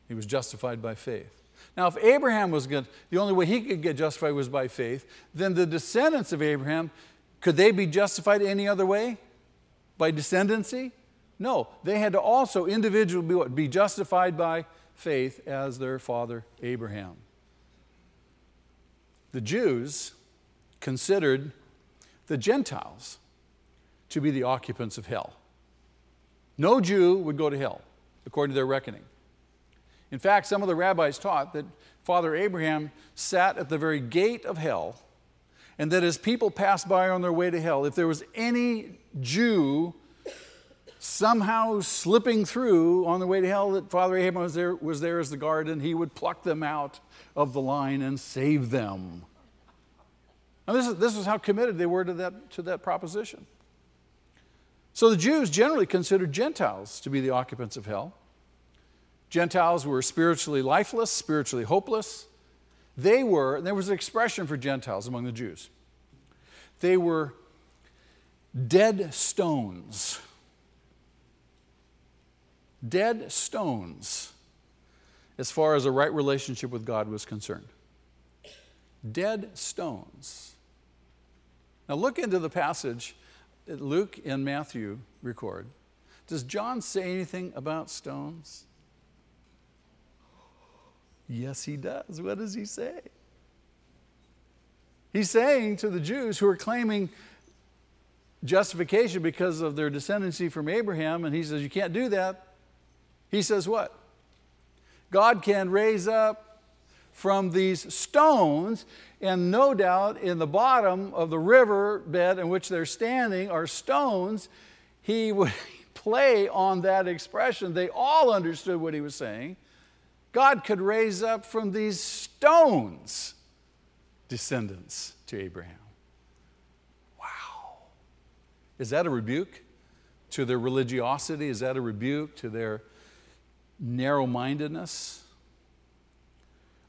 A: He was justified by faith. Now, if Abraham was good, the only way he could get justified was by faith, then the descendants of Abraham, could they be justified any other way? by descendancy? No, they had to also individually be, what? be justified by faith as their father Abraham. The Jews considered the Gentiles to be the occupants of hell. No Jew would go to hell, according to their reckoning. In fact, some of the rabbis taught that Father Abraham sat at the very gate of hell, and that as people passed by on their way to hell, if there was any Jew somehow slipping through on the way to hell, that Father Abraham was there, was there as the guard, and he would pluck them out of the line and save them. Now, this is, this is how committed they were to that, to that proposition. So the Jews generally considered Gentiles to be the occupants of hell. Gentiles were spiritually lifeless, spiritually hopeless. They were, and there was an expression for Gentiles among the Jews. They were dead stones. Dead stones as far as a right relationship with God was concerned. Dead stones. Now look into the passage that Luke and Matthew record. Does John say anything about stones? Yes, he does. What does he say? He's saying to the Jews who are claiming justification because of their descendancy from Abraham, and he says, You can't do that. He says, What? God can raise up from these stones, and no doubt in the bottom of the river bed in which they're standing are stones. He would *laughs* play on that expression. They all understood what he was saying. God could raise up from these stones descendants to Abraham. Wow. Is that a rebuke to their religiosity? Is that a rebuke to their narrow mindedness?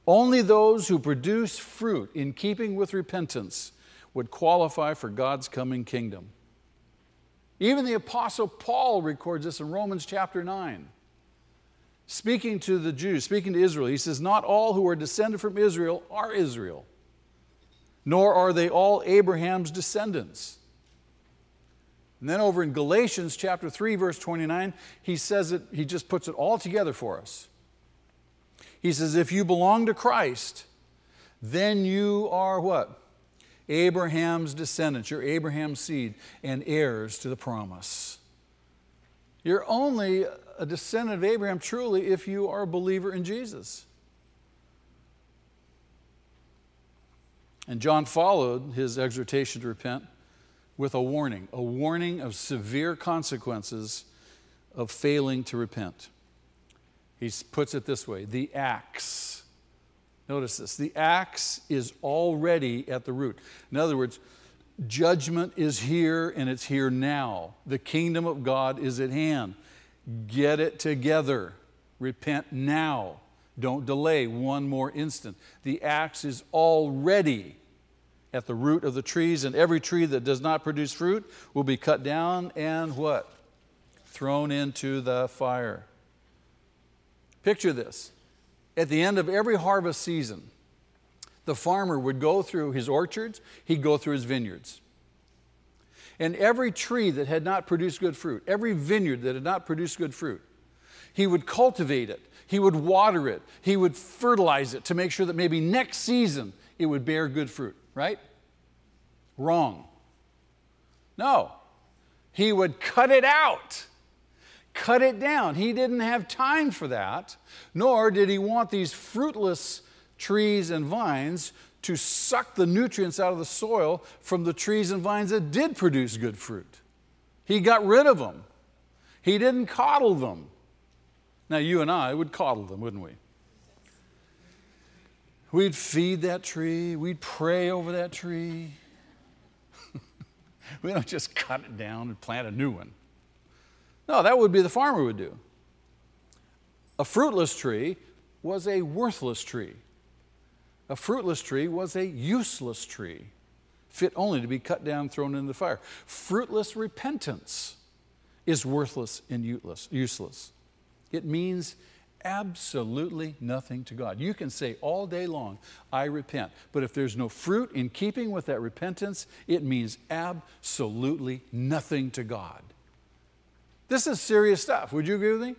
A: Only those who produce fruit in keeping with repentance would qualify for God's coming kingdom. Even the Apostle Paul records this in Romans chapter 9 speaking to the Jews, speaking to Israel, he says, Not all who are descended from Israel are Israel, nor are they all Abraham's descendants. And then over in Galatians chapter 3, verse 29, he says it, he just puts it all together for us. He says, If you belong to Christ, then you are what? Abraham's descendants, you're Abraham's seed, and heirs to the promise. You're only a descendant of Abraham truly if you are a believer in Jesus. And John followed his exhortation to repent with a warning, a warning of severe consequences of failing to repent. He puts it this way the axe. Notice this the axe is already at the root. In other words, judgment is here and it's here now. The kingdom of God is at hand. Get it together. Repent now. Don't delay one more instant. The axe is already at the root of the trees, and every tree that does not produce fruit will be cut down and what? Thrown into the fire. Picture this. At the end of every harvest season, the farmer would go through his orchards, he'd go through his vineyards. And every tree that had not produced good fruit, every vineyard that had not produced good fruit, he would cultivate it, he would water it, he would fertilize it to make sure that maybe next season it would bear good fruit, right? Wrong. No. He would cut it out, cut it down. He didn't have time for that, nor did he want these fruitless trees and vines to suck the nutrients out of the soil from the trees and vines that did produce good fruit. He got rid of them. He didn't coddle them. Now, you and I would coddle them, wouldn't we? We'd feed that tree, we'd pray over that tree. *laughs* we don't just cut it down and plant a new one. No, that would be the farmer would do. A fruitless tree was a worthless tree. A fruitless tree was a useless tree, fit only to be cut down, thrown into the fire. Fruitless repentance is worthless and useless. It means absolutely nothing to God. You can say all day long, I repent. But if there's no fruit in keeping with that repentance, it means absolutely nothing to God. This is serious stuff. Would you agree with me?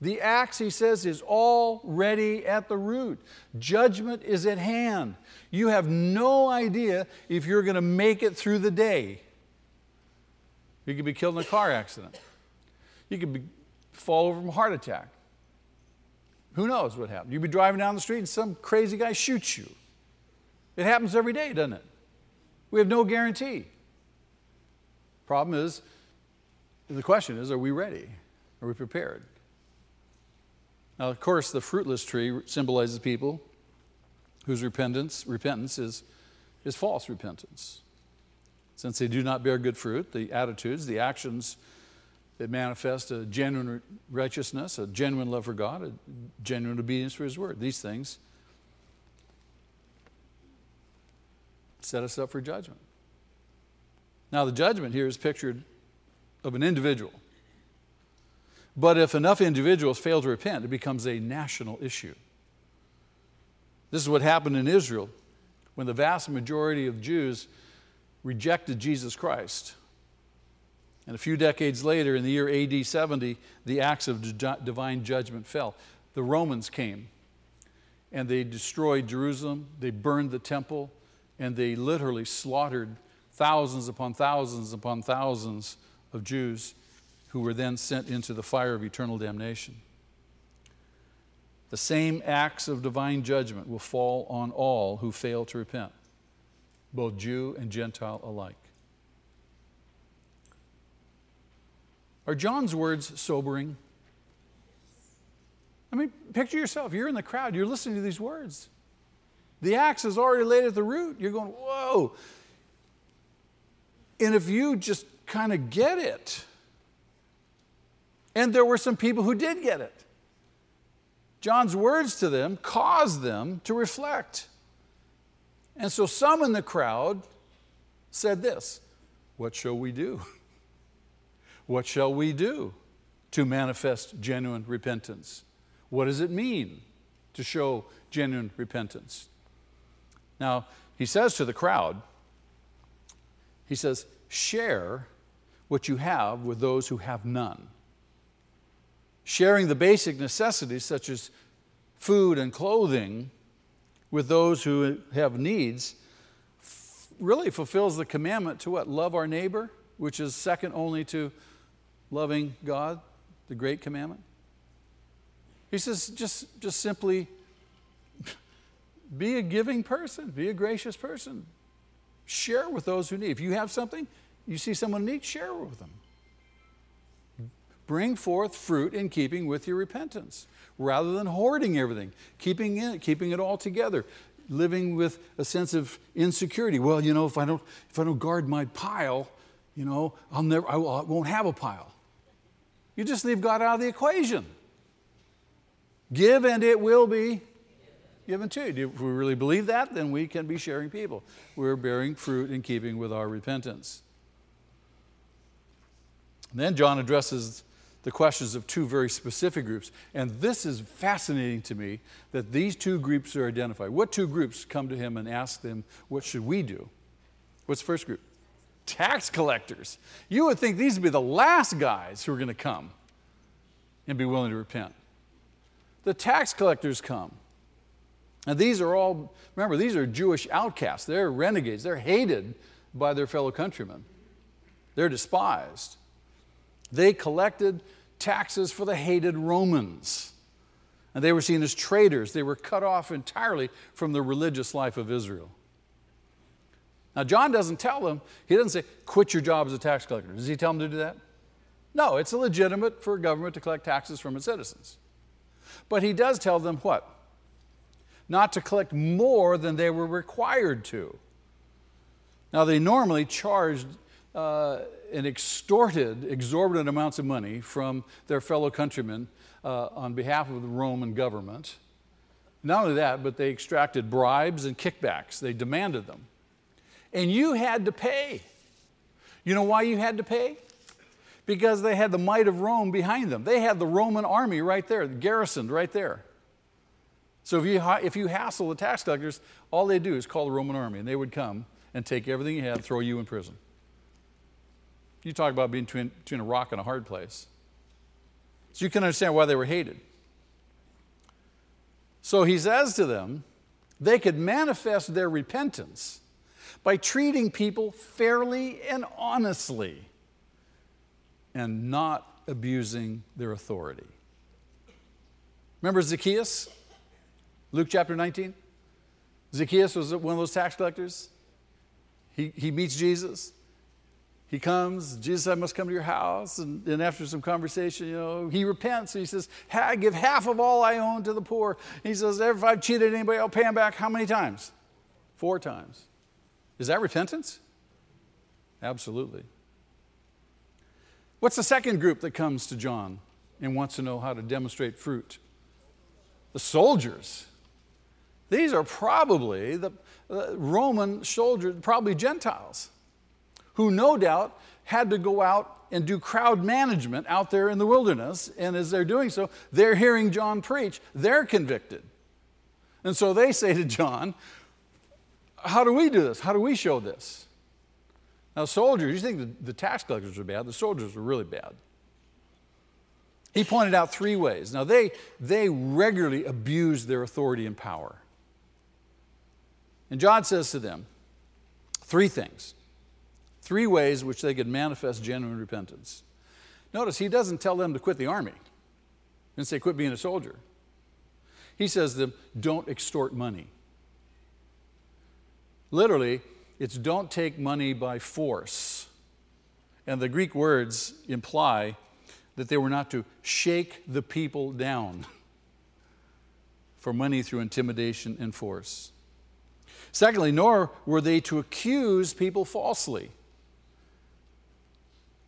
A: The axe, he says, is already at the root. Judgment is at hand. You have no idea if you're going to make it through the day. You could be killed in a car accident. You could be fall over from a heart attack. Who knows what happened? You'd be driving down the street and some crazy guy shoots you. It happens every day, doesn't it? We have no guarantee. Problem is, the question is, are we ready? Are we prepared? Now, of course, the fruitless tree symbolizes people whose repentance, repentance is, is false repentance. Since they do not bear good fruit, the attitudes, the actions that manifest a genuine righteousness, a genuine love for God, a genuine obedience for His word, these things set us up for judgment. Now, the judgment here is pictured of an individual. But if enough individuals fail to repent, it becomes a national issue. This is what happened in Israel when the vast majority of Jews rejected Jesus Christ. And a few decades later, in the year AD 70, the acts of divine judgment fell. The Romans came and they destroyed Jerusalem, they burned the temple, and they literally slaughtered thousands upon thousands upon thousands of Jews who were then sent into the fire of eternal damnation. The same acts of divine judgment will fall on all who fail to repent, both Jew and Gentile alike. Are John's words sobering? I mean, picture yourself. You're in the crowd, you're listening to these words. The axe is already laid at the root. You're going, whoa. And if you just kind of get it, and there were some people who did get it. John's words to them caused them to reflect. And so some in the crowd said this What shall we do? *laughs* What shall we do to manifest genuine repentance? What does it mean to show genuine repentance? Now, he says to the crowd, he says, share what you have with those who have none sharing the basic necessities such as food and clothing with those who have needs really fulfills the commandment to what? Love our neighbor, which is second only to loving God, the great commandment. He says, just, just simply be a giving person, be a gracious person. Share with those who need. If you have something, you see someone need, share with them bring forth fruit in keeping with your repentance rather than hoarding everything, keeping it, keeping it all together, living with a sense of insecurity. Well, you know, if I don't, if I don't guard my pile, you know, I'll never, I won't have a pile. You just leave God out of the equation. Give and it will be given to you. If we really believe that, then we can be sharing people. We're bearing fruit in keeping with our repentance. And then John addresses the questions of two very specific groups. And this is fascinating to me that these two groups are identified. What two groups come to him and ask them, What should we do? What's the first group? Tax collectors. You would think these would be the last guys who are going to come and be willing to repent. The tax collectors come. And these are all, remember, these are Jewish outcasts. They're renegades. They're hated by their fellow countrymen, they're despised. They collected taxes for the hated Romans. And they were seen as traitors. They were cut off entirely from the religious life of Israel. Now, John doesn't tell them, he doesn't say, quit your job as a tax collector. Does he tell them to do that? No, it's illegitimate for a government to collect taxes from its citizens. But he does tell them what? Not to collect more than they were required to. Now, they normally charged uh, and extorted exorbitant amounts of money from their fellow countrymen uh, on behalf of the Roman government. Not only that, but they extracted bribes and kickbacks. They demanded them. And you had to pay. You know why you had to pay? Because they had the might of Rome behind them. They had the Roman army right there, garrisoned right there. So if you, if you hassle the tax collectors, all they do is call the Roman army, and they would come and take everything you had throw you in prison. You talk about being between, between a rock and a hard place. So you can understand why they were hated. So he says to them, they could manifest their repentance by treating people fairly and honestly and not abusing their authority. Remember Zacchaeus? Luke chapter 19? Zacchaeus was one of those tax collectors. He, he meets Jesus. He comes, Jesus, I must come to your house. And, and after some conversation, you know, he repents. He says, I give half of all I own to the poor. And he says, if I've cheated anybody, I'll pay him back how many times? Four times. Is that repentance? Absolutely. What's the second group that comes to John and wants to know how to demonstrate fruit? The soldiers. These are probably the uh, Roman soldiers, probably Gentiles, who no doubt had to go out and do crowd management out there in the wilderness. And as they're doing so, they're hearing John preach. They're convicted. And so they say to John, How do we do this? How do we show this? Now, soldiers, you think the, the tax collectors are bad, the soldiers were really bad. He pointed out three ways. Now, they, they regularly abused their authority and power. And John says to them three things, three ways which they could manifest genuine repentance. Notice he doesn't tell them to quit the army and say, quit being a soldier. He says to them, don't extort money. Literally, it's don't take money by force. And the Greek words imply that they were not to shake the people down *laughs* for money through intimidation and force. Secondly, nor were they to accuse people falsely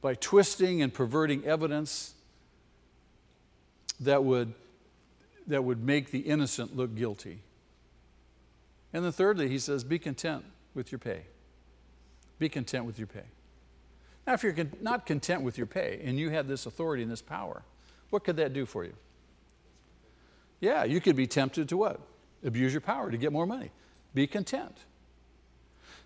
A: by twisting and perverting evidence that would, that would make the innocent look guilty. And then thirdly, he says, be content with your pay. Be content with your pay. Now, if you're not content with your pay and you had this authority and this power, what could that do for you? Yeah, you could be tempted to what? Abuse your power to get more money. Be content.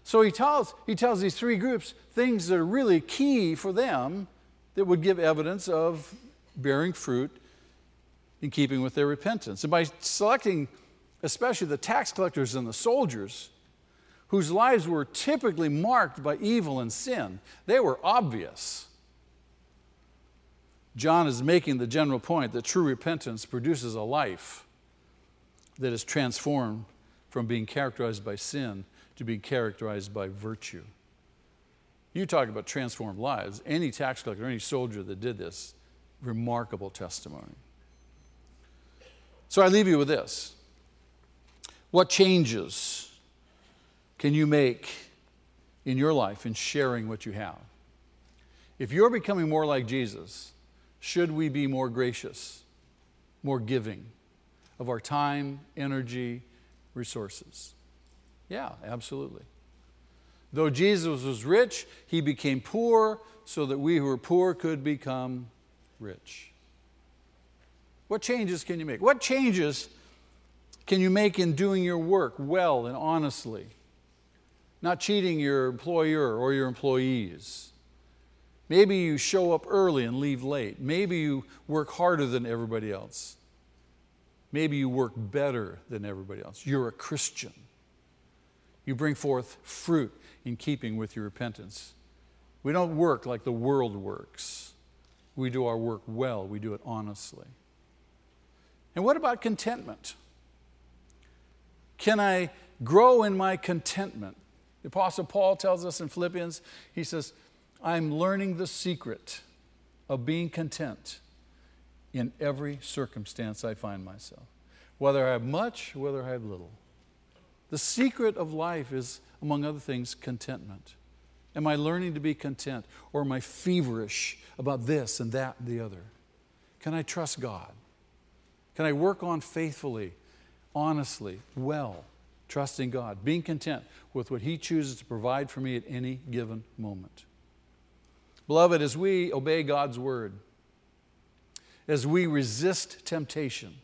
A: So he tells, he tells these three groups things that are really key for them that would give evidence of bearing fruit in keeping with their repentance. And by selecting especially the tax collectors and the soldiers, whose lives were typically marked by evil and sin. They were obvious. John is making the general point that true repentance produces a life that is transformed from being characterized by sin to be characterized by virtue. You talk about transformed lives. Any tax collector, any soldier that did this, remarkable testimony. So I leave you with this. What changes can you make in your life in sharing what you have? If you're becoming more like Jesus, should we be more gracious, more giving of our time, energy, resources? Yeah, absolutely. Though Jesus was rich, he became poor so that we who are poor could become rich. What changes can you make? What changes can you make in doing your work well and honestly? not cheating your employer or your employees. Maybe you show up early and leave late. Maybe you work harder than everybody else. Maybe you work better than everybody else. You're a Christian. You bring forth fruit in keeping with your repentance. We don't work like the world works. We do our work well, we do it honestly. And what about contentment? Can I grow in my contentment? The Apostle Paul tells us in Philippians, he says, I'm learning the secret of being content in every circumstance I find myself, whether I have much, whether I have little. The secret of life is, among other things, contentment. Am I learning to be content or am I feverish about this and that and the other? Can I trust God? Can I work on faithfully, honestly, well? trusting God, being content with what He chooses to provide for me at any given moment. Beloved, as we obey God's word, as we resist temptation,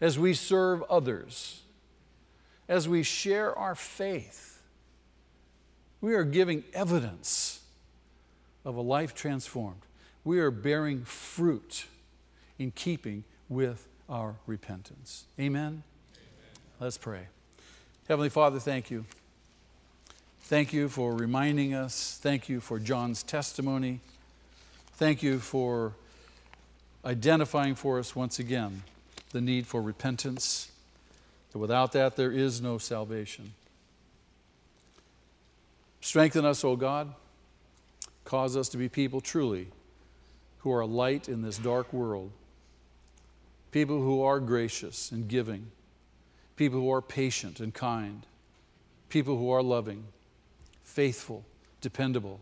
A: as we serve others, as we share our faith, we are giving evidence of a life transformed. We are bearing fruit in keeping with our repentance. Amen. Let's pray. Heavenly Father, thank you. Thank you for reminding us. Thank you for John's testimony. Thank you for identifying for us once again the need for repentance. Without that, there is no salvation. Strengthen us, O God. Cause us to be people truly who are a light in this dark world. People who are gracious and giving. People who are patient and kind. People who are loving, faithful, dependable.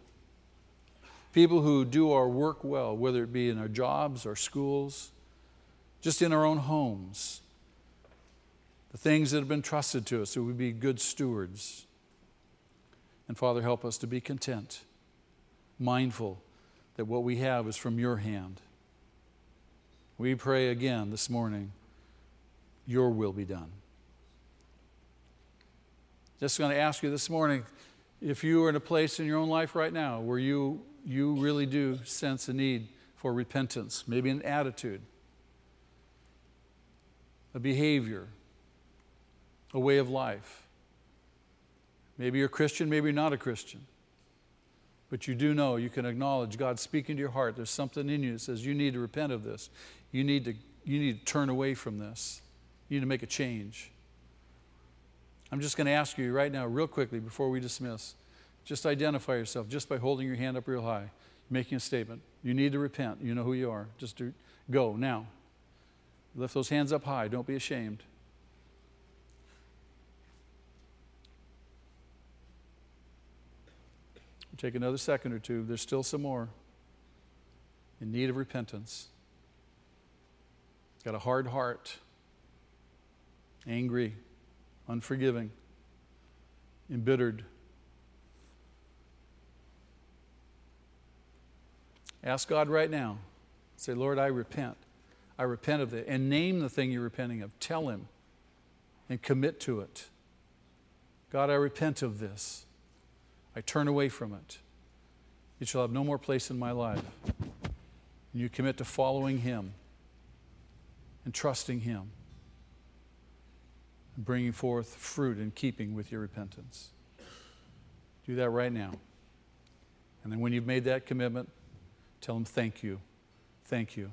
A: People who do our work well, whether it be in our jobs, our schools, just in our own homes. The things that have been trusted to us, that we be good stewards. And Father, help us to be content, mindful that what we have is from your hand. We pray again this morning, your will be done. Just going to ask you this morning if you are in a place in your own life right now where you, you really do sense a need for repentance, maybe an attitude, a behavior, a way of life. Maybe you're a Christian, maybe you're not a Christian. But you do know, you can acknowledge God speaking to your heart. There's something in you that says you need to repent of this. You need to, you need to turn away from this. You need to make a change. I'm just going to ask you right now, real quickly, before we dismiss, just identify yourself just by holding your hand up real high, making a statement. You need to repent. You know who you are. Just do, go now. Lift those hands up high. Don't be ashamed. Take another second or two. There's still some more in need of repentance. Got a hard heart, angry, unforgiving, embittered. Ask God right now. Say, Lord, I repent. I repent of it. And name the thing you're repenting of. Tell Him and commit to it. God, I repent of this. I turn away from it. It shall have no more place in my life. And you commit to following Him and trusting Him and bringing forth fruit in keeping with your repentance. Do that right now. And then when you've made that commitment, tell Him, Thank you. Thank you.